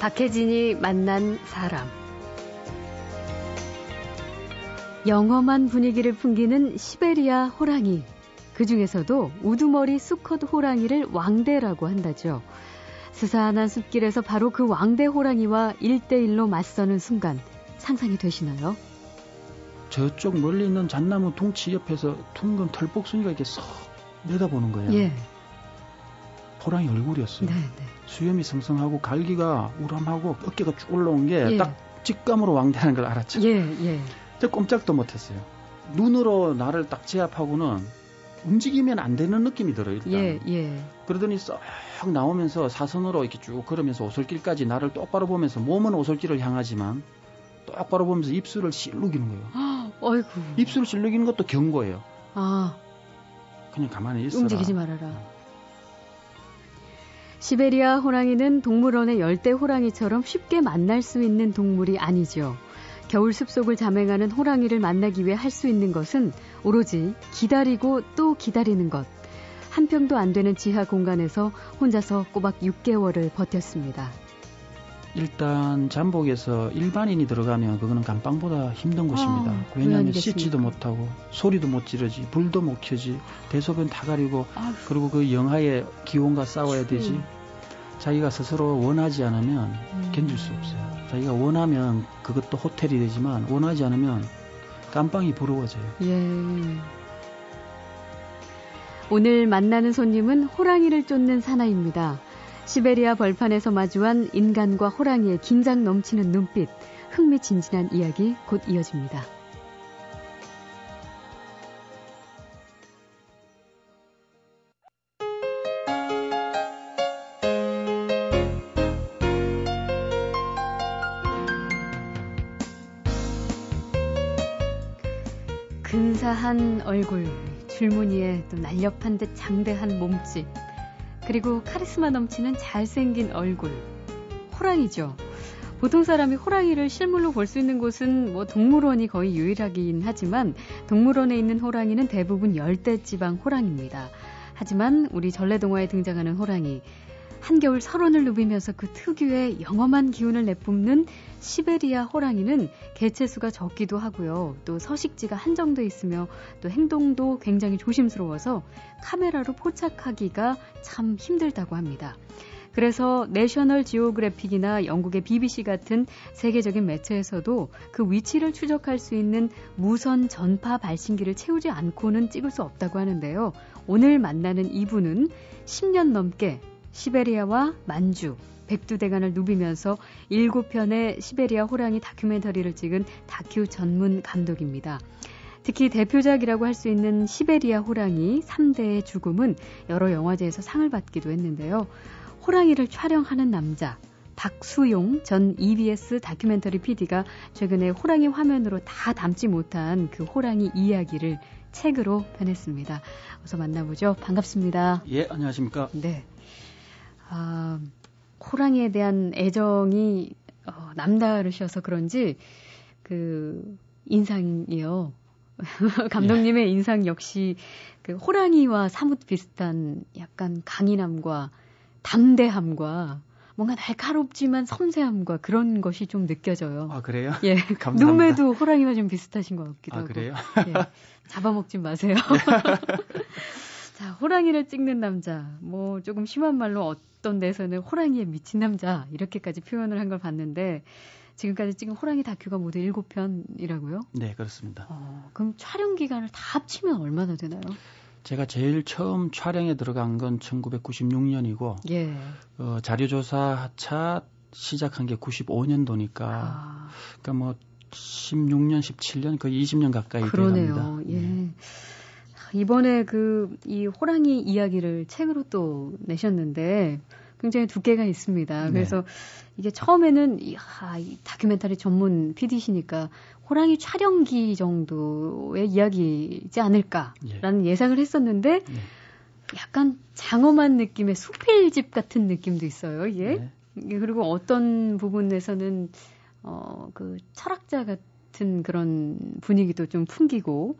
박혜진이 만난 사람. 영험한 분위기를 풍기는 시베리아 호랑이. 그 중에서도 우두머리 수컷 호랑이를 왕대라고 한다죠. 스산한 숲길에서 바로 그 왕대 호랑이와 일대일로 맞서는 순간 상상이 되시나요? 저쪽 멀리 있는 잣나무 둥치 옆에서 둥근 털복숭이가 이렇게 쏙 내다보는 거예요. 예. 호랑이 얼굴이었어요. 네, 네. 수염이 성성하고 갈기가 우람하고 어깨가 쭉 올라온 게 예. 딱 직감으로 왕대라는 걸 알았죠. 예, 예. 저 꼼짝도 못했어요. 눈으로 나를 딱 제압하고는 움직이면 안 되는 느낌이 들어요. 일단. 예, 예. 그러더니 쏙 나오면서 사선으로 이렇게 쭉 걸으면서 오솔길까지 나를 똑바로 보면서 몸은 오솔길을 향하지만 똑바로 보면서 입술을 실룩이는 거예요. 어이구. 입술을 실룩이는 것도 경고예요. 아, 그냥 가만히 있어라. 움직이지 말아라. 시베리아 호랑이는 동물원의 열대 호랑이처럼 쉽게 만날 수 있는 동물이 아니죠. 겨울 숲속을 잠행하는 호랑이를 만나기 위해 할 수 있는 것은 오로지 기다리고 또 기다리는 것. 한 평도 안 되는 지하 공간에서 혼자서 꼬박 6개월을 버텼습니다. 일단 잠복에서 일반인이 들어가면 그거는 감방보다 힘든 곳입니다. 아, 왜냐하면? 씻지도 못하고 소리도 못 지르지 불도 못 켜지 대소변 다 가리고 아휴, 그리고 그 영하의 기온과 싸워야 되지. 자기가 스스로 원하지 않으면 음. 견딜 수 없어요. 자기가 원하면 그것도 호텔이 되지만 원하지 않으면 깜빵이 부러워져요. 예. 오늘 만나는 손님은 호랑이를 쫓는 사나이입니다. 시베리아 벌판에서 마주한 인간과 호랑이의 긴장 넘치는 눈빛, 흥미진진한 이야기 곧 이어집니다. 근사한 얼굴, 줄무늬에 또 날렵한 듯 장대한 몸집, 그리고 카리스마 넘치는 잘생긴 얼굴. 호랑이죠. 보통 사람이 호랑이를 실물로 볼 수 있는 곳은 뭐 동물원이 거의 유일하긴 하지만 동물원에 있는 호랑이는 대부분 열대지방 호랑입니다. 하지만 우리 전래동화에 등장하는 호랑이 한겨울 설원을 누비면서 그 특유의 영험한 기운을 내뿜는 시베리아 호랑이는 개체수가 적기도 하고요. 또 서식지가 한정돼 있으며 또 행동도 굉장히 조심스러워서 카메라로 포착하기가 참 힘들다고 합니다. 그래서 내셔널 지오그래픽이나 영국의 BBC 같은 세계적인 매체에서도 그 위치를 추적할 수 있는 무선 전파 발신기를 채우지 않고는 찍을 수 없다고 하는데요. 오늘 만나는 이분은 10년 넘게 시베리아와 만주, 백두대간을 누비면서 7편의 시베리아 호랑이 다큐멘터리를 찍은 다큐 전문 감독입니다. 특히 대표작이라고 할 수 있는 시베리아 호랑이 3대의 죽음은 여러 영화제에서 상을 받기도 했는데요. 호랑이를 촬영하는 남자, 박수용 전 EBS 다큐멘터리 PD가 최근에 호랑이 화면으로 다 담지 못한 그 호랑이 이야기를 책으로 펴냈습니다. 어서 만나보죠. 반갑습니다. 예, 안녕하십니까. 네. 아, 호랑이에 대한 애정이 어, 남다르셔서 그런지 그 인상이요. 감독님의 인상 역시 그 호랑이와 사뭇 비슷한 약간 강인함과 담대함과 뭔가 날카롭지만 섬세함과 그런 것이 좀 느껴져요. 아, 그래요? 예. 감사합니다. 눈매도 호랑이와 좀 비슷하신 것 같기도 아, 하고. 그래요? 예. 잡아먹지 마세요. 자, 호랑이를 찍는 남자. 뭐 조금 심한 말로 어떤 데서는 호랑이에 미친 남자 이렇게까지 표현을 한 걸 봤는데 지금까지 찍은 호랑이 다큐가 모두 7편이라고요? 네, 그렇습니다. 어, 그럼 촬영 기간을 다 합치면 얼마나 되나요? 제가 제일 처음 촬영에 들어간 건 1996년이고 예. 어, 자료조사 차 시작한 게 95년도니까 아, 그러니까 뭐 16년, 17년 거의 20년 가까이 그러네요. 돼갑니다. 예. 이번에 그 이 호랑이 이야기를 책으로 또 내셨는데 굉장히 두께가 있습니다. 네. 그래서 이게 처음에는 이, 아, 이 다큐멘터리 전문 PD시니까 호랑이 촬영기 정도의 이야기이지 않을까라는 예 상을 했었는데 네. 약간 장엄한 느낌의 수필집 같은 느낌도 있어요. 이게 네. 그리고 어떤 부분에서는 어, 그 철학자 같은 그런 분위기도 좀 풍기고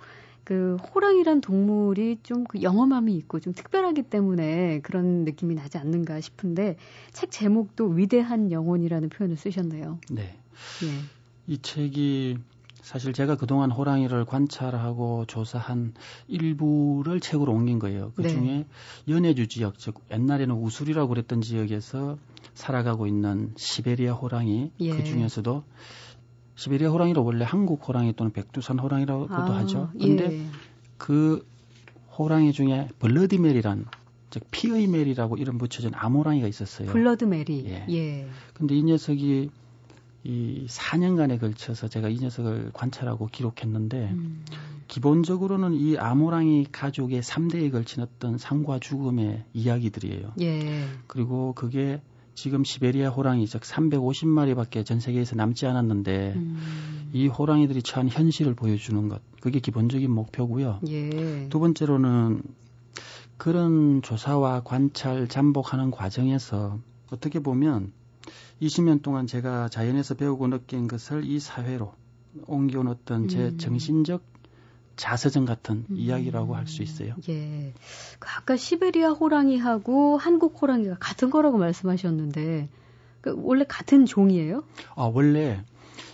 그 호랑이란 동물이 좀 그 영험함이 있고 좀 특별하기 때문에 그런 느낌이 나지 않는가 싶은데 책 제목도 위대한 영혼이라는 표현을 쓰셨네요. 네. 예. 이 책이 사실 제가 그동안 호랑이를 관찰하고 조사한 일부를 책으로 옮긴 거예요. 그 네. 중에 네. 연해주 지역, 즉 옛날에는 우술이라고 그랬던 지역에서 살아가고 있는 시베리아 호랑이 예. 그 중에서도 시베리아 호랑이로 원래 한국 호랑이 또는 백두산 호랑이라고도 아, 하죠. 근데 예. 그 호랑이 중에 블러디 메리란 즉 피의 메리라고 이름 붙여진 암호랑이가 있었어요. 블러디 메리. 예. 예. 근데 이 녀석이 이 4년간에 걸쳐서 제가 이 녀석을 관찰하고 기록했는데 음. 기본적으로는 이 암호랑이 가족의 3대에 걸친 어떤 삶과 죽음의 이야기들이에요. 예. 그리고 그게 지금 시베리아 호랑이 즉 350마리밖에 전 세계에서 남지 않았는데 음. 이 호랑이들이 처한 현실을 보여주는 것 그게 기본적인 목표고요. 예. 두 번째로는 그런 조사와 관찰 잠복하는 과정에서 어떻게 보면 20년 동안 제가 자연에서 배우고 느낀 것을 이 사회로 어떤 제 음. 정신적 자서전 같은 음. 이야기라고 할 수 있어요. 예. 그 아까 시베리아 호랑이하고 한국 호랑이가 같은 거라고 말씀하셨는데 그 원래 같은 종이에요? 아 원래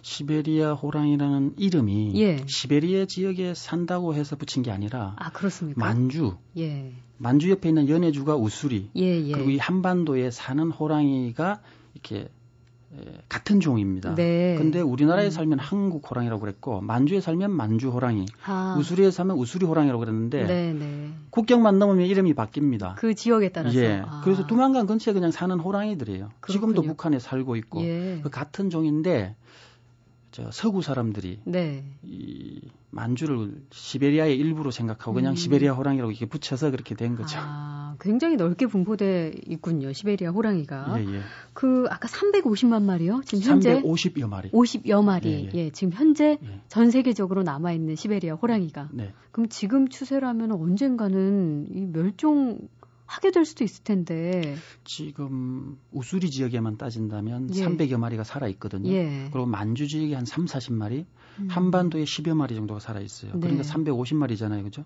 시베리아 호랑이라는 이름이 예. 시베리아 지역에 산다고 해서 붙인 게 아니라 아 그렇습니까? 만주, 예. 만주 옆에 있는 연해주가 우수리, 예, 예. 그리고 이 한반도에 사는 호랑이가 이렇게 예, 같은 종입니다. 네. 근데 우리나라에 음. 살면 한국 호랑이라고 그랬고 만주에 살면 만주 호랑이, 아. 우수리에 살면 우수리 호랑이라고 그랬는데 네, 네. 국경만 넘으면 이름이 바뀝니다. 그 지역에 따라서. 예. 아. 그래서 두만강 근처에 그냥 사는 호랑이들이에요. 그렇군요. 지금도 북한에 살고 있고 예. 그 같은 종인데 저 서구 사람들이 네. 이 만주를 시베리아의 일부로 생각하고 그냥 음. 시베리아 호랑이라고 이렇게 붙여서 그렇게 된 거죠. 아, 굉장히 넓게 분포돼 있군요. 시베리아 호랑이가. 예, 예. 그 아까 350만 마리요? 지금 현재 350여 마리. 50여 마리. 예, 예. 예 지금 현재 예. 전 세계적으로 남아 있는 시베리아 호랑이가. 네. 그럼 지금 추세라면 언젠가는 이 멸종 하게 될 수도 있을 텐데. 지금 우수리 지역에만 따진다면 예. 300여 마리가 살아 있거든요. 예. 그리고 만주 지역에 한 3, 40마리, 음. 한반도에 10여 마리 정도가 살아 있어요. 네. 그러니까 350마리잖아요. 그죠?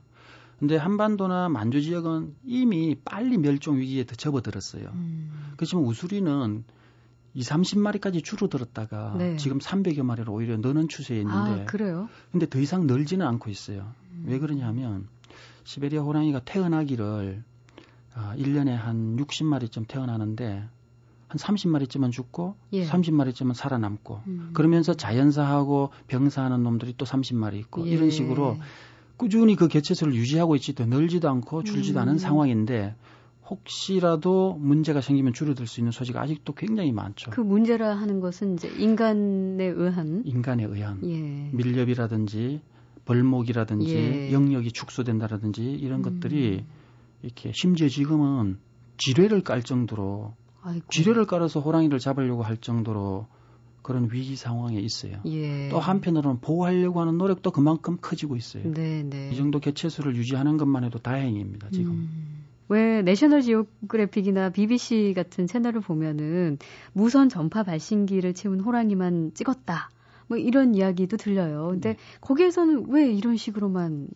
근데 한반도나 만주 지역은 이미 빨리 멸종 위기에 접어들었어요. 음. 그렇지만 우수리는 2, 30마리까지 줄어들었다가 네. 지금 300여 마리로 오히려 느는 추세에 있는데. 아, 그래요? 근데 더 이상 늘지는 않고 있어요. 음. 왜 그러냐면 시베리아 호랑이가 태어나기를 아, 1년에 한 60마리쯤 태어나는데 한 30마리쯤은 죽고 예. 30마리쯤은 살아남고 음. 그러면서 자연사하고 병사하는 놈들이 또 30마리 있고 예. 이런 식으로 꾸준히 그 개체수를 유지하고 있지도 늘지도 않고 줄지도 음. 않은 상황인데 혹시라도 문제가 생기면 줄어들 수 있는 소지가 아직도 굉장히 많죠. 그 문제라 하는 것은 이제 인간에 의한 인간에 의한 예. 밀렵이라든지 벌목이라든지 예. 영역이 축소된다라든지 이런 음. 것들이 이렇게 심지어 지금은 지뢰를 깔 정도로 아이고. 지뢰를 깔아서 호랑이를 잡으려고 할 정도로 그런 위기 상황에 있어요. 예. 또 한편으로는 보호하려고 하는 노력도 그만큼 커지고 있어요. 네, 네. 이 정도 개체수를 유지하는 것만 해도 다행입니다. 지금. 음. 왜 내셔널 지오그래픽이나 BBC 같은 채널을 보면은 무선 전파 발신기를 채운 호랑이만 찍었다. 뭐 이런 이야기도 들려요. 근데 네. 거기에서는 왜 이런 식으로만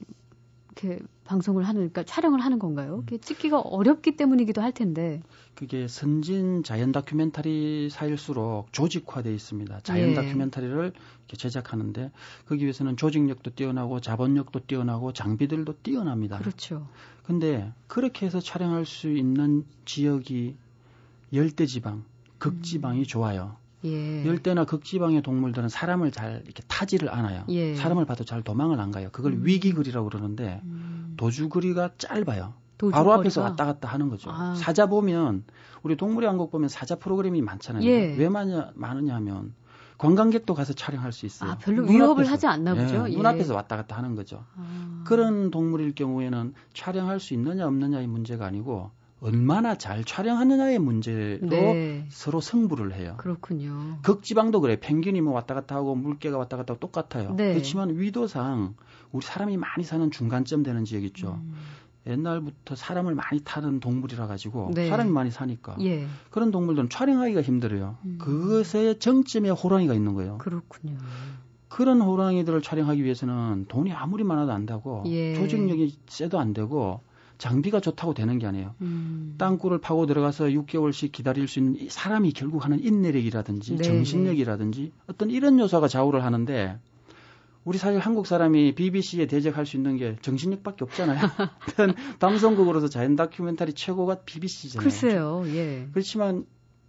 이렇게 방송을 하는, 그러니까 촬영을 하는 건가요? 음. 찍기가 어렵기 때문이기도 할 텐데. 그게 선진 자연 다큐멘터리 사일수록 조직화돼 있습니다. 자연 예. 다큐멘터리를 이렇게 제작하는데 거기 위해서는 조직력도 뛰어나고 자본력도 뛰어나고 장비들도 뛰어납니다. 그렇죠. 근데 그렇게 해서 촬영할 수 있는 지역이 열대 지방, 극지방이 음. 좋아요. 예. 열대나 극지방의 동물들은 사람을 잘 이렇게 타지를 않아요. 예. 사람을 봐도 잘 도망을 안 가요. 그걸 음. 위기거리라고 그러는데 음. 도주거리가 짧아요. 도주거리가? 바로 앞에서 왔다 갔다 하는 거죠. 아. 사자 보면 우리 동물의 왕국 보면 사자 프로그램이 많잖아요. 예. 왜 많냐, 많으냐 하면 관광객도 가서 촬영할 수 있어요. 아, 별로 위협을 앞에서, 하지 않나 보죠. 예, 눈앞에서 왔다 갔다 하는 거죠. 아. 그런 동물일 경우에는 촬영할 수 있느냐 없느냐의 문제가 아니고 얼마나 잘 촬영하느냐의 문제로 네. 서로 승부를 해요. 그렇군요. 극지방도 그래. 펭귄이 뭐 왔다 갔다 하고 물개가 왔다 갔다 하고 똑같아요. 네. 그렇지만 위도상 우리 사람이 많이 사는 중간점 되는 지역 있죠. 음. 옛날부터 사람을 많이 타는 동물이라 가지고 네. 사람이 많이 사니까 예. 그런 동물들은 촬영하기가 힘들어요. 음. 그것의 정점에 호랑이가 있는 거예요. 그렇군요. 그런 호랑이들을 촬영하기 위해서는 돈이 아무리 많아도 안 되고 예. 조직력이 세도 안 되고 장비가 좋다고 되는 게 아니에요. 음. 땅굴을 파고 들어가서 6개월씩 기다릴 수 있는 사람이 결국 하는 인내력이라든지 네, 정신력이라든지 어떤 이런 요소가 좌우를 하는데 우리 사실 한국 사람이 BBC에 대적할 수 있는 게 정신력밖에 없잖아요. 방송국으로서 자연 다큐멘터리 최고가 BBC잖아요. 글쎄요. 예. 그렇지만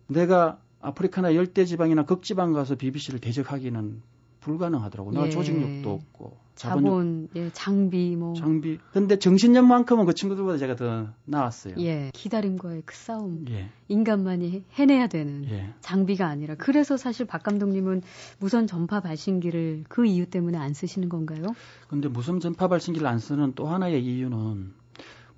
내가 아프리카나 열대 지방이나 극지방 가서 BBC를 대적하기는 불가능하더라고. 요 예. 조직력도 없고 자본, 예, 장비 뭐 장비. 근데 정신력만큼은 그 친구들보다 제가 더 나았어요. 예. 기다림과의 그 싸움. 예. 인간만이 해내야 되는 예. 장비가 아니라 그래서 사실 박 감독님은 무선 전파 발신기를 그 이유 때문에 안 쓰시는 건가요? 근데 무선 전파 발신기를 안 쓰는 또 하나의 이유는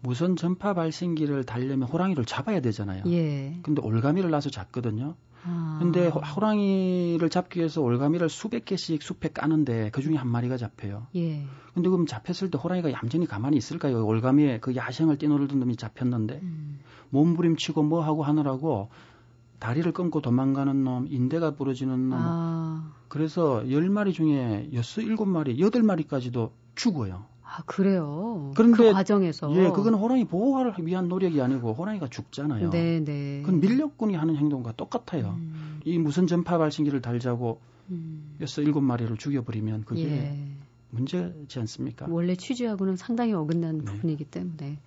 무선 전파 발신기를 달려면 호랑이를 잡아야 되잖아요. 예. 근데 올가미를 놔서 잡거든요. 아. 근데 호랑이를 잡기 위해서 올가미를 수백 개씩 숲에 까는데 그 중에 한 마리가 잡혀요. 예. 근데 그럼 잡혔을 때 호랑이가 얌전히 가만히 있을까요? 올가미에 그 야생을 뛰놀던 놈이 잡혔는데 음. 몸부림치고 뭐 하고 하느라고 다리를 끊고 도망가는 놈, 인대가 부러지는 놈. 아. 그래서 열마리 중에 여섯 일곱 마리 여덟 마리까지도 죽어요. 아, 그래요. 그런데 그 과정에서 예, 그건 호랑이 보호를 위한 노력이 아니고 호랑이가 죽잖아요. 네, 네. 그건 밀렵군이 하는 행동과 똑같아요. 음. 이 무슨 전파 발신기를 달자고 음. 여섯 일곱 마리를 죽여버리면 그게 예. 문제지 않습니까? 원래 취지하고는 상당히 어긋난 네. 부분이기 때문에.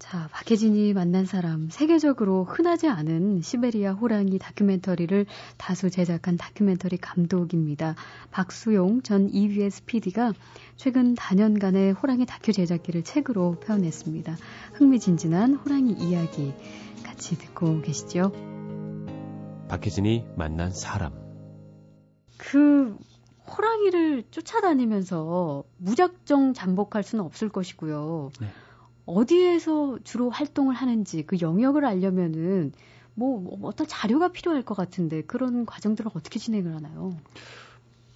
자, 박혜진이 만난 사람, 세계적으로 흔하지 않은 시베리아 호랑이 다큐멘터리를 다수 제작한 다큐멘터리 감독입니다. 박수용 전 EBS PD가 최근 다년간의 호랑이 다큐 제작기를 책으로 표현했습니다. 흥미진진한 호랑이 이야기 같이 듣고 계시죠? 박혜진이 만난 사람. 그 호랑이를 쫓아다니면서 무작정 잠복할 수는 없을 것이고요. 네. 어디에서 주로 활동을 하는지 그 영역을 알려면은 뭐, 뭐 어떤 자료가 필요할 것 같은데 그런 과정들을 어떻게 진행을 하나요?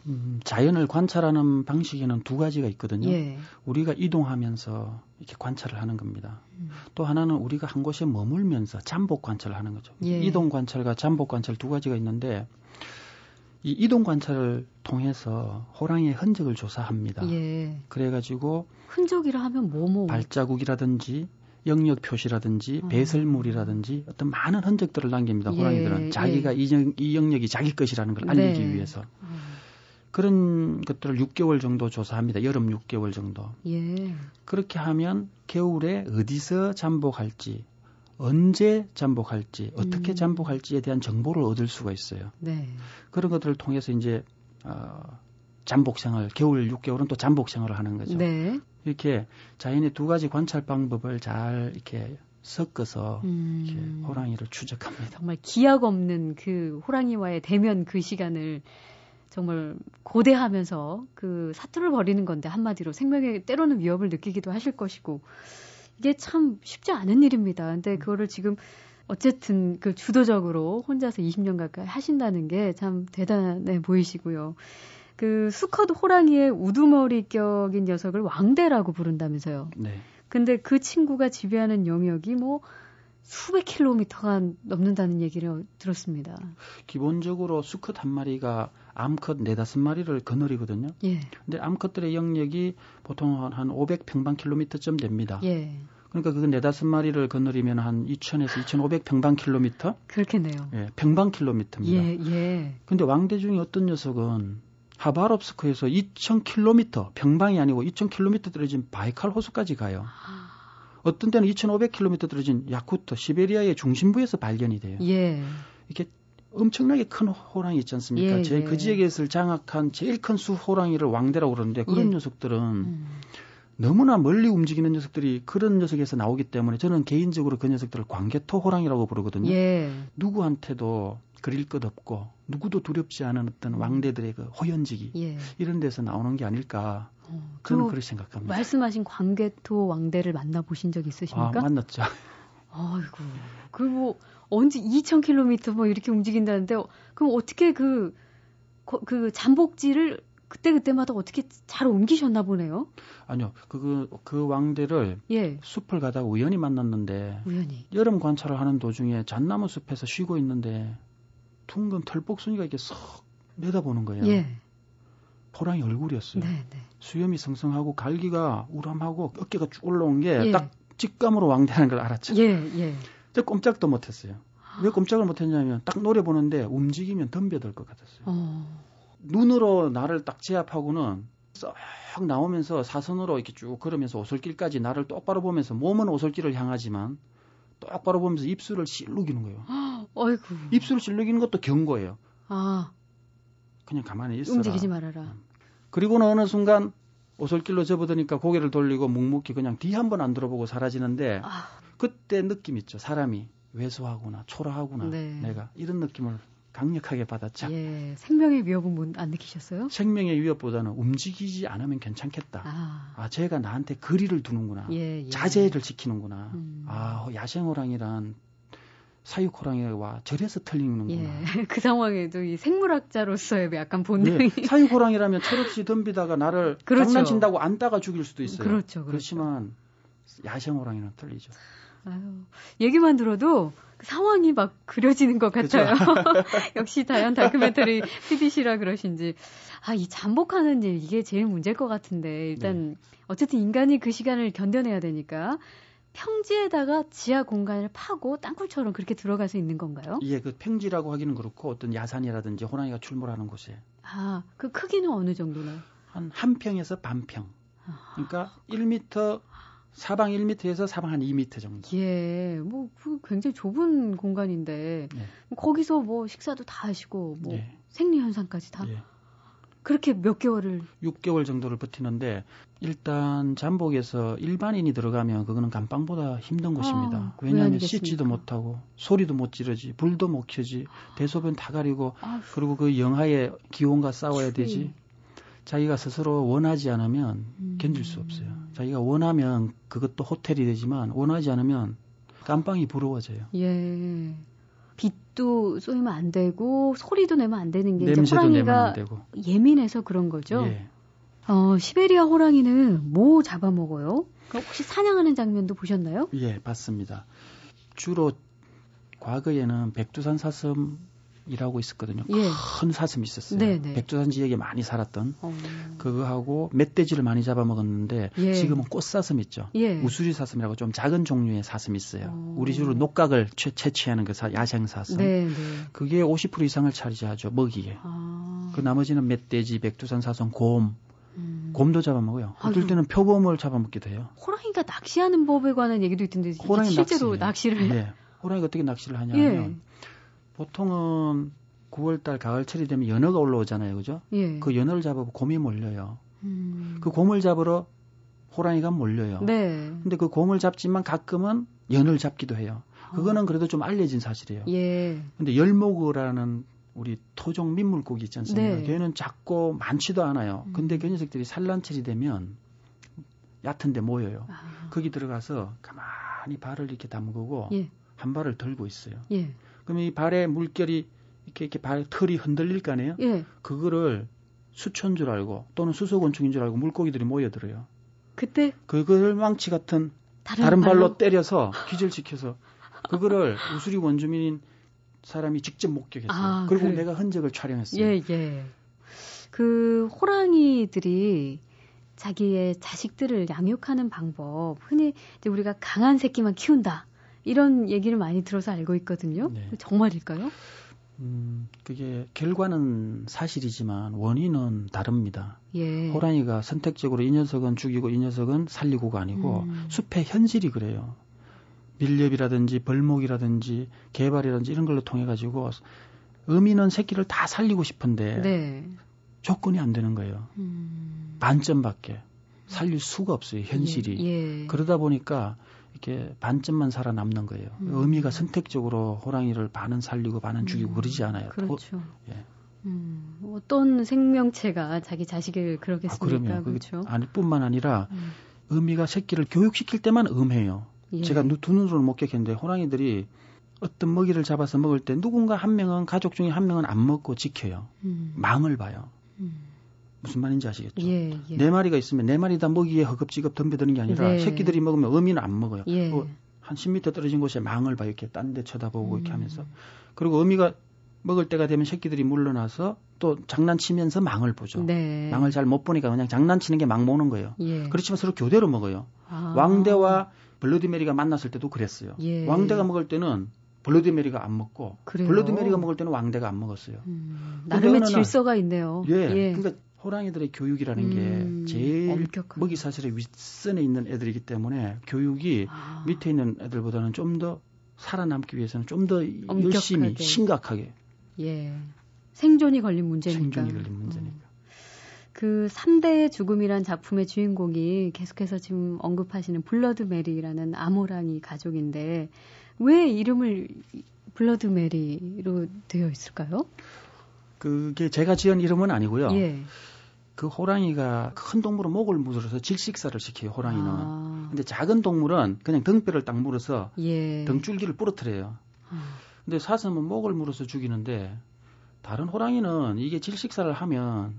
음, 자연을 관찰하는 방식에는 두 가지가 있거든요. 예. 우리가 이동하면서 이렇게 관찰을 하는 겁니다. 음. 또 하나는 우리가 한 곳에 머물면서 잠복 관찰을 하는 거죠. 예. 이동 관찰과 잠복 관찰 두 가지가 있는데 이 이동 관찰을 통해서 호랑이의 흔적을 조사합니다. 예. 그래가지고 흔적이라 하면 뭐뭐 뭐. 발자국이라든지 영역 표시라든지 어. 배설물이라든지 어떤 많은 흔적들을 남깁니다. 예. 호랑이들은 자기가 예. 이, 영, 이 영역이 자기 것이라는 걸 알리기 네. 위해서 음. 그런 것들을 6개월 정도 조사합니다. 여름 6개월 정도. 예. 그렇게 하면 겨울에 어디서 잠복할지 언제 잠복할지 어떻게 음. 잠복할지에 대한 정보를 얻을 수가 있어요. 네. 그런 것들을 통해서 이제 어, 잠복 생활 겨울 6개월은 또 잠복 생활을 하는 거죠. 네. 이렇게 자연의 두 가지 관찰 방법을 잘 이렇게 섞어서 음. 이렇게 호랑이를 추적합니다. 정말 기약 없는 그 호랑이와의 대면 그 시간을 정말 고대하면서 그 사투를 벌이는 건데 한마디로 생명에 때로는 위협을 느끼기도 하실 것이고 이게 참 쉽지 않은 일입니다. 근데 음. 그거를 지금 어쨌든 그 주도적으로 혼자서 20년 가까이 하신다는 게 참 대단해 보이시고요. 그 수컷 호랑이의 우두머리격인 녀석을 왕대라고 부른다면서요. 네. 근데 그 친구가 지배하는 영역이 뭐 수백 킬로미터가 넘는다는 얘기를 들었습니다. 기본적으로 수컷 한 마리가 암컷 네다섯 마리를 거느리거든요. 예. 근데 암컷들의 영역이 보통 한 500평방킬로미터쯤 됩니다. 예. 그러니까 그 네다섯 마리를 거느리면 한 2,000에서 2,500 평방킬로미터? 그렇겠네요. 예, 평방킬로미터입니다. 예, 예. 근데 왕대 중에 어떤 녀석은 하바롭스크에서 2,000킬로미터, 평방이 아니고 2,000킬로미터 떨어진 바이칼 호수까지 가요. 어떤 때는 2,500킬로미터 떨어진 야쿠트, 시베리아의 중심부에서 발견이 돼요. 예. 이렇게 엄청나게 큰 호랑이 있지 않습니까? 예, 제일 예. 그 지역에서 장악한 제일 큰 수 호랑이를 왕대라고 그러는데 그런 예. 녀석들은 음. 너무나 멀리 움직이는 녀석들이 그런 녀석에서 나오기 때문에 저는 개인적으로 그 녀석들을 광개토 호랑이라고 부르거든요. 예. 누구한테도 그릴 것 없고 누구도 두렵지 않은 어떤 왕대들의 그 호연지기 예. 이런 데서 나오는 게 아닐까 어, 저는 그렇게 생각합니다. 말씀하신 광개토 왕대를 만나 보신 적 있으십니까? 아, 만났죠. 아이고 그뭐 언제 2,000km 뭐 이렇게 움직인다는데 그럼 어떻게 그, 그 잠복지를 그때 그때마다 어떻게 잘 옮기셨나 보네요. 아니요, 그, 그 왕대를 예. 숲을 가다가 우연히 만났는데 우연히. 여름 관찰을 하는 도중에 잣나무 숲에서 쉬고 있는데 둥근 털복숭이가 이렇게 쏙 내다보는 거예요. 예. 호랑이 얼굴이었어요. 네, 네. 수염이 성성하고 갈기가 우람하고 어깨가 쭉 올라온 게딱 예. 직감으로 왕대하는 걸 알았죠. 예, 예. 저 꼼짝도 못했어요. 왜 꼼짝을 못했냐면 딱 노래 보는데 움직이면 덤벼들 것 같았어요. 어. 눈으로 나를 딱 제압하고는 썩 나오면서 사선으로 이렇게 쭉 걸으면서 오솔길까지 나를 똑바로 보면서 몸은 오솔길을 향하지만 똑바로 보면서 입술을 실룩이는 거예요. 어이구. 입술을 실룩이는 것도 경고예요. 아. 그냥 가만히 있어라. 움직이지 말아라. 음. 그리고는 어느 순간 오솔길로 접어드니까 고개를 돌리고 묵묵히 그냥 뒤 한 번 안 들어보고 사라지는데 아. 그때 느낌 있죠. 사람이 왜소하구나, 초라하구나. 네. 내가 이런 느낌을 강력하게 받았죠. 예, 생명의 위협은 안 느끼셨어요? 생명의 위협보다는 움직이지 않으면 괜찮겠다. 아, 아 쟤가 나한테 거리를 두는구나. 예, 예. 자제를 지키는구나. 음. 아, 야생호랑이란 사육호랑이와 저래서 틀리는구나. 예, 그 상황에도 이 생물학자로서의 약간 본능이. 네, 사육호랑이라면 철없이 덤비다가 나를 그렇죠. 장난친다고 안따가 죽일 수도 있어요. 그렇죠, 그렇죠. 그렇지만 야생 호랑이는 틀리죠. 아유, 얘기만 들어도 그 상황이 막 그려지는 것 같아요. 역시 다연 다큐멘터리 PD시라 그러신지. 아, 이 잠복하는 일, 이게 제일 문제일 것 같은데, 일단, 네. 어쨌든 인간이 그 시간을 견뎌내야 되니까, 평지에다가 지하 공간을 파고 땅굴처럼 그렇게 들어가서 있는 건가요? 예, 그 평지라고 하기는 그렇고 어떤 야산이라든지 호랑이가 출몰하는 곳에. 아, 그 크기는 어느 정도나요? 한 한 평에서 반 평. 그러니까 1m 사방 1m에서 사방 한 2m 정도. 예, 뭐 그 굉장히 좁은 공간인데 예. 거기서 뭐 식사도 다 하시고 뭐 예. 생리 현상까지 다. 예. 그렇게 몇 개월을 6개월 정도를 버티는데 일단 잠복에서 일반인이 들어가면 그거는 감방보다 힘든 아, 것입니다. 왜냐하면 씻지도 못하고 소리도 못 지르지 불도 못 켜지 대소변 다 가리고 아휴. 그리고 그 영하의 기온과 싸워야 되지 자기가 스스로 원하지 않으면 음. 견딜 수 없어요. 자기가 원하면 그것도 호텔이 되지만 원하지 않으면 깜빵이 부러워져요. 예. 빛도 쏘이면 안 되고 소리도 내면 안 되는 게 이제 호랑이가 예민해서 그런 거죠. 예. 어, 시베리아 호랑이는 뭐 잡아먹어요? 혹시 사냥하는 장면도 보셨나요? 예, 봤습니다. 주로 과거에는 백두산 사슴 이라고 있었거든요. 예. 큰 사슴이 있었어요. 네네. 네. 백두산 지역에 많이 살았던 어. 그거하고 멧돼지를 많이 잡아먹었는데 예. 지금은 꽃사슴 있죠. 예. 우수리 사슴이라고 좀 작은 종류의 사슴이 있어요. 어. 우리 주로 녹각을 채, 채취하는 그 사, 야생 사슴. 네네. 네. 그게 50% 이상을 차지하죠 먹이에. 아. 그 나머지는 멧돼지, 백두산 사슴, 곰. 음. 곰도 잡아먹어요. 어떨 때는 표범을 잡아먹기도 해요. 호랑이가 낚시하는 법에 관한 얘기도 있던데 호랑이 실제로 낚시. 를 네. 호랑이가 어떻게 낚시를 하냐면 예. 보통은 9월달 가을철이 되면 연어가 올라오잖아요, 그죠? 예. 그 연어를 잡아 곰이 몰려요. 음. 그 곰을 잡으러 호랑이가 몰려요. 네. 근데 그 곰을 잡지만 가끔은 연어를 잡기도 해요. 그거는 그래도 좀 알려진 사실이에요. 예. 근데 열목어라는 우리 토종 민물고기 있지 않습니까? 네. 걔는 작고 많지도 않아요. 음. 근데 그 녀석들이 산란철이 되면 얕은 데 모여요. 아. 거기 들어가서 가만히 발을 이렇게 담그고 예. 한 발을 들고 있어요. 예. 그럼 이 발에 물결이 이렇게 이렇게 발 털이 흔들릴 거 아니에요? 예. 그거를 수초인 줄 알고 또는 수소곤충인 줄 알고 물고기들이 모여들어요. 그때 그걸 망치 같은 다른, 다른 발로? 발로 때려서 기절시켜서 그거를 우수리 원주민인 사람이 직접 목격했어요. 아, 그리고 그... 내가 흔적을 촬영했어요. 예, 예. 그 호랑이들이 자기의 자식들을 양육하는 방법, 흔히 우리가 강한 새끼만 키운다. 이런 얘기를 많이 들어서 알고 있거든요. 네. 정말일까요? 음, 그게 결과는 사실이지만 원인은 다릅니다. 예. 호랑이가 선택적으로 이 녀석은 죽이고 이 녀석은 살리고가 아니고 음. 숲의 현실이 그래요. 밀렵이라든지 벌목이라든지 개발이라든지 이런 걸로 통해 가지고 의미는 새끼를 다 살리고 싶은데 네. 조건이 안 되는 거예요. 음. 반점밖에 살릴 수가 없어요. 현실이. 예. 예. 그러다 보니까 이렇게 반쯤만 살아남는 거예요. 음. 의미가 선택적으로 호랑이를 반은 살리고 반은 죽이고 음. 그러지 않아요. 그렇죠. 호, 예. 음, 어떤 생명체가 자기 자식을 그러겠습니까? 아, 그렇죠. 아니 뿐만 아니라 음. 의미가 새끼를 교육시킬 때만 음해요. 예. 제가 두 눈으로는 목격했는데 호랑이들이 어떤 먹이를 잡아서 먹을 때 누군가 한 명은 가족 중에 한 명은 안 먹고 지켜요. 음. 망을 봐요. 음. 무슨 말인지 아시겠죠? 예, 예. 네 마리가 있으면 네 마리 다 먹이에 허겁지겁 덤벼드는 게 아니라 네. 새끼들이 먹으면 어미는 안 먹어요. 예. 어, 한 10m 떨어진 곳에 망을 봐 이렇게 딴 데 쳐다보고 음. 이렇게 하면서 그리고 어미가 먹을 때가 되면 새끼들이 물러나서 또또 장난치면서 망을 보죠. 네. 망을 잘 못 보니까 그냥 장난치는 게 망 먹는 거예요. 예. 그렇지만 서로 교대로 먹어요. 아. 왕대와 블러디메리가 만났을 때도 그랬어요. 예. 왕대가 먹을 때는 블러디메리가 안 먹고 그래요? 블러디메리가 먹을 때는 왕대가 안 먹었어요. 음, 근데 나름의 질서가 있네요. 예. 그러니까 호랑이들의 교육이라는 음, 게 제일 엄격한. 먹이 사슬의 윗선에 있는 애들이기 때문에 교육이 아. 밑에 있는 애들보다는 좀 더 살아남기 위해서는 좀 더 열심히. 심각하게 예. 생존이 걸린 문제니까. 생존이 걸린 문제니까. 음. 그 3대의 죽음이란 작품의 주인공이 계속해서 지금 언급하시는 블러디 메리라는 암호랑이 가족인데 왜 이름을 블러드 메리로 되어 있을까요? 그게 제가 지은 이름은 아니고요. 예. 그 호랑이가 큰 동물은 목을 물어서 질식사를 시켜요. 호랑이는. 아, 근데 작은 동물은 그냥 등뼈를 딱 물어서 예. 등줄기를 부러뜨려요. 아, 근데 사슴은 목을 물어서 죽이는데 다른 호랑이는 이게 질식사를 하면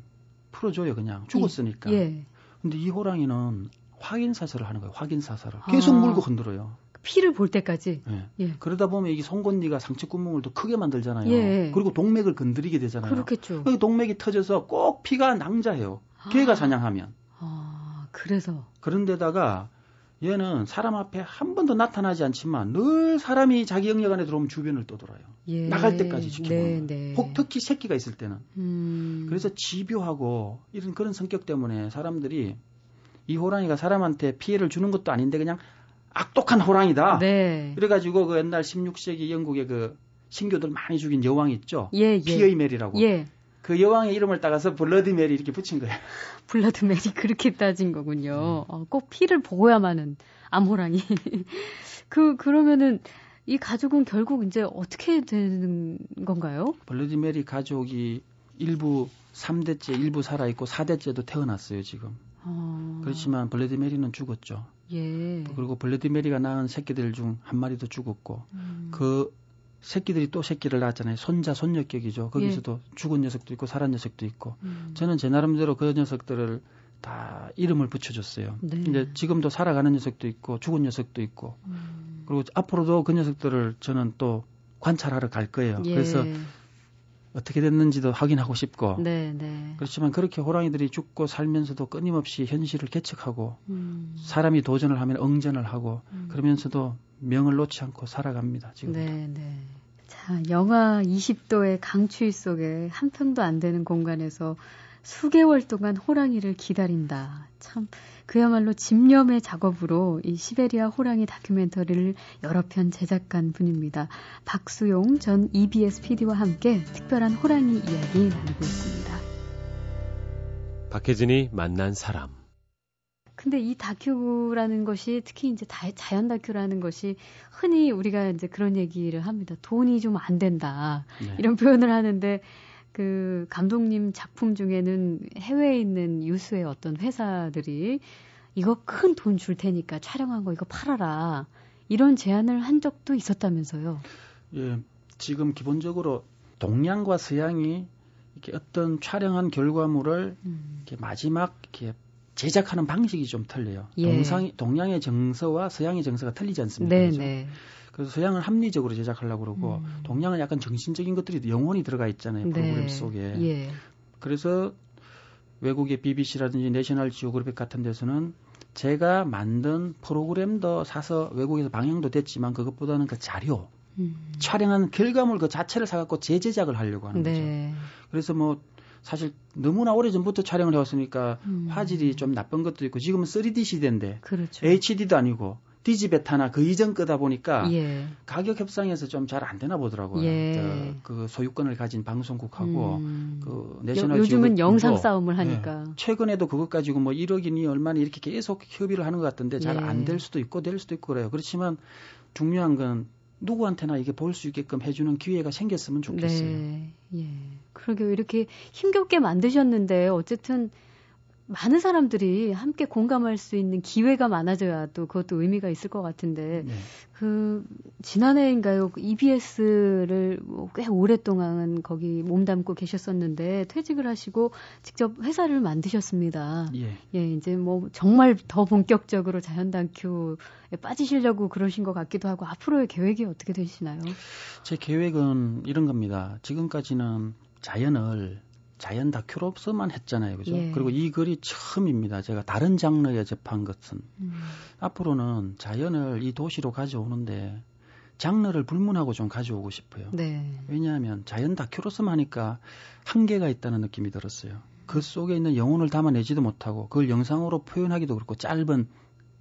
풀어줘요. 그냥 죽었으니까. 예. 근데 이 호랑이는 확인 사살을 하는 거예요. 확인 사살을 계속 아. 물고 흔들어요. 피를 볼 때까지. 예. 예. 그러다 보면 이게 송곳니가 상처 구멍을 더 크게 만들잖아요. 예. 그리고 동맥을 건드리게 되잖아요. 그렇겠죠. 그 동맥이 터져서 꼭 피가 낭자해요. 개가 아. 사냥하면. 아, 그래서. 그런데다가 얘는 사람 앞에 한 번도 나타나지 않지만 늘 사람이 자기 영역 안에 들어오면 주변을 떠돌아요. 예. 나갈 때까지 지켜보는 네. 네. 혹 특히 새끼가 있을 때는. 음. 그래서 집요하고 이런 그런 성격 때문에 사람들이 이 호랑이가 사람한테 피해를 주는 것도 아닌데 그냥 악독한 호랑이다. 네. 그래가지고 그 옛날 16세기 영국의 그 신교들 많이 죽인 여왕 있죠. 예, 예. 피의 메리라고. 예. 그 여왕의 이름을 따가서 블러디 메리 이렇게 붙인 거예요. 블러드 메리 그렇게 따진 거군요. 어, 꼭 피를 보고야만 하는 암호랑이. 그 그러면은 이 가족은 결국 이제 어떻게 되는 건가요? 블러디 메리 가족이 일부 3대째 일부 살아 있고 4대째도 태어났어요 지금. 어, 그렇지만 블러디 메리는 죽었죠. 예. 그리고 블러디 메리가 낳은 새끼들 중 한 마리도 죽었고 음, 그 새끼들이 또 새끼를 낳았잖아요. 손자 손녀격이죠. 거기서도 죽은 녀석도 있고 살은 녀석도 있고. 음, 저는 제 나름대로 그 녀석들을 다 이름을 붙여줬어요. 네. 근데 지금도 살아가는 녀석도 있고 죽은 녀석도 있고 음, 그리고 앞으로도 그 녀석들을 저는 또 관찰하러 갈 거예요. 예. 그래서 어떻게 됐는지도 확인하고 싶고 네, 네. 그렇지만 그렇게 호랑이들이 죽고 살면서도 끊임없이 현실을 개척하고 음, 사람이 도전을 하면 응전을 하고 음. 그러면서도 명을 놓지 않고 살아갑니다. 지금. 네, 네. 자, 영하 20도의 강추위 속에 한 평도 안 되는 공간에서 수개월 동안 호랑이를 기다린다. 참, 그야말로 집념의 작업으로 이 시베리아 호랑이 다큐멘터리를 여러 편 제작한 분입니다. 박수용 전 EBS PD와 함께 특별한 호랑이 이야기 나누고 있습니다. 박혜진이 만난 사람. 근데 이 다큐라는 것이 특히 이제 다- 자연 다큐라는 것이 흔히 우리가 이제 그런 얘기를 합니다. 돈이 좀 안 된다. 네. 이런 표현을 하는데 그 감독님 작품 중에는 해외에 있는 유수의 어떤 회사들이 이거 큰 돈 줄 테니까 촬영한 거 이거 팔아라. 이런 제안을 한 적도 있었다면서요. 예, 지금 기본적으로 동양과 서양이 이렇게 어떤 촬영한 결과물을 음. 이렇게 마지막 이렇게 제작하는 방식이 좀 틀려요. 예. 동상, 동양의 정서와 서양의 정서가 틀리지 않습니까? 네, 그죠? 네. 그래서 서양은 합리적으로 제작하려고 그러고 음. 동양은 약간 정신적인 것들이 영혼이 들어가 있잖아요. 프로그램 네. 속에. 예. 그래서 외국의 BBC라든지 내셔널 지오그래픽 같은 데서는 제가 만든 프로그램도 사서 외국에서 방영도 됐지만 그것보다는 그 자료, 음. 촬영한 결과물 그 자체를 사갖고 재제작을 하려고 하는 거죠. 네. 그래서 뭐 사실 너무나 오래 전부터 촬영을 해왔으니까 음. 화질이 좀 나쁜 것도 있고 지금은 3D 시대인데 그렇죠. HD도 아니고 Digibeta나 그 이전 거다 보니까 예. 가격 협상에서 좀 잘 안 되나 보더라고요. 예. 저, 그 소유권을 가진 방송국하고 음. 그 요, 내셔널 요즘은 지오그래픽도 영상 싸움을 하니까. 예, 최근에도 그것 가지고 뭐 1억이니 얼마니 이렇게 계속 협의를 하는 것 같던데 잘안 예. 될 수도 있고 될 수도 있고 그래요. 그렇지만 중요한 건 누구한테나 이게 볼 수 있게끔 해주는 기회가 생겼으면 좋겠어요. 네. 예. 그러게요. 이렇게 힘겹게 만드셨는데 어쨌든 많은 사람들이 함께 공감할 수 있는 기회가 많아져야 또 그것도 의미가 있을 것 같은데 네. 그 지난해인가요? EBS를 뭐꽤 오랫동안 거기 몸담고 계셨었는데 퇴직을 하시고 직접 회사를 만드셨습니다. 예. 예, 이제 뭐 정말 더 본격적으로 자연 다큐에 빠지시려고 그러신 것 같기도 하고 앞으로의 계획이 어떻게 되시나요? 제 계획은 이런 겁니다. 지금까지는 자연을 자연 다큐로서만 했잖아요. 그죠? 예. 그리고 이 글이 처음입니다. 제가 다른 장르에 접한 것은. 음. 앞으로는 자연을 이 도시로 가져오는데 장르를 불문하고 좀 가져오고 싶어요. 네. 왜냐하면 자연 다큐로서만 하니까 한계가 있다는 느낌이 들었어요. 그 속에 있는 영혼을 담아내지도 못하고 그걸 영상으로 표현하기도 그렇고 짧은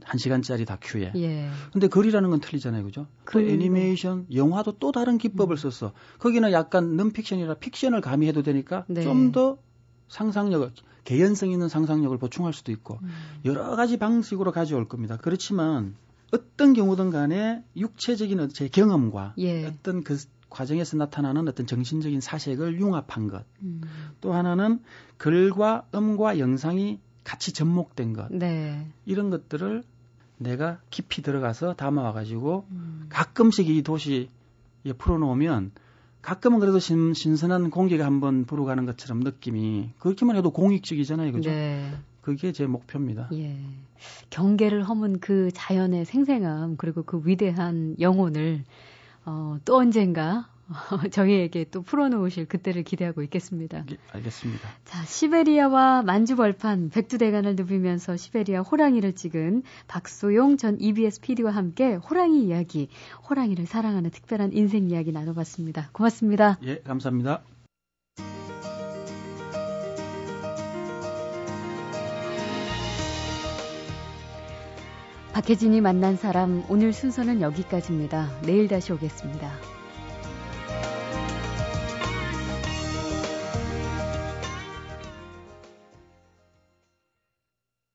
한 시간짜리 다큐에. 예. 근데 글이라는 건 틀리잖아요, 그죠? 그 글- 애니메이션, 영화도 또 다른 기법을 음. 썼어. 거기는 약간 넌픽션이라 픽션을 가미해도 되니까 네. 좀더 상상력을, 개연성 있는 상상력을 보충할 수도 있고 음. 여러 가지 방식으로 가져올 겁니다. 그렇지만 어떤 경우든 간에 육체적인 제 경험과 예. 어떤 그 과정에서 나타나는 어떤 정신적인 사색을 융합한 것. 음. 또 하나는 글과 음과 영상이 같이 접목된 것. 네. 이런 것들을 내가 깊이 들어가서 담아와 가지고 음. 가끔씩 이 도시에 풀어놓으면 가끔은 그래도 신, 신선한 공기가 한번 불어가는 것처럼 느낌이 그렇게만 해도 공익적이잖아요. 그죠? 네. 그게 제 목표입니다. 예. 경계를 허문 그 자연의 생생함 그리고 그 위대한 영혼을 어, 또 언젠가 저희에게 또 풀어놓으실 그때를 기대하고 있겠습니다. 예, 알겠습니다. 자, 시베리아와 만주벌판 백두대간을 누비면서 시베리아 호랑이를 찍은 박소용 전 EBS PD와 함께 호랑이 이야기, 호랑이를 사랑하는 특별한 인생 이야기 나눠봤습니다. 고맙습니다. 예, 감사합니다. 박혜진이 만난 사람 오늘 순서는 여기까지입니다. 내일 다시 오겠습니다.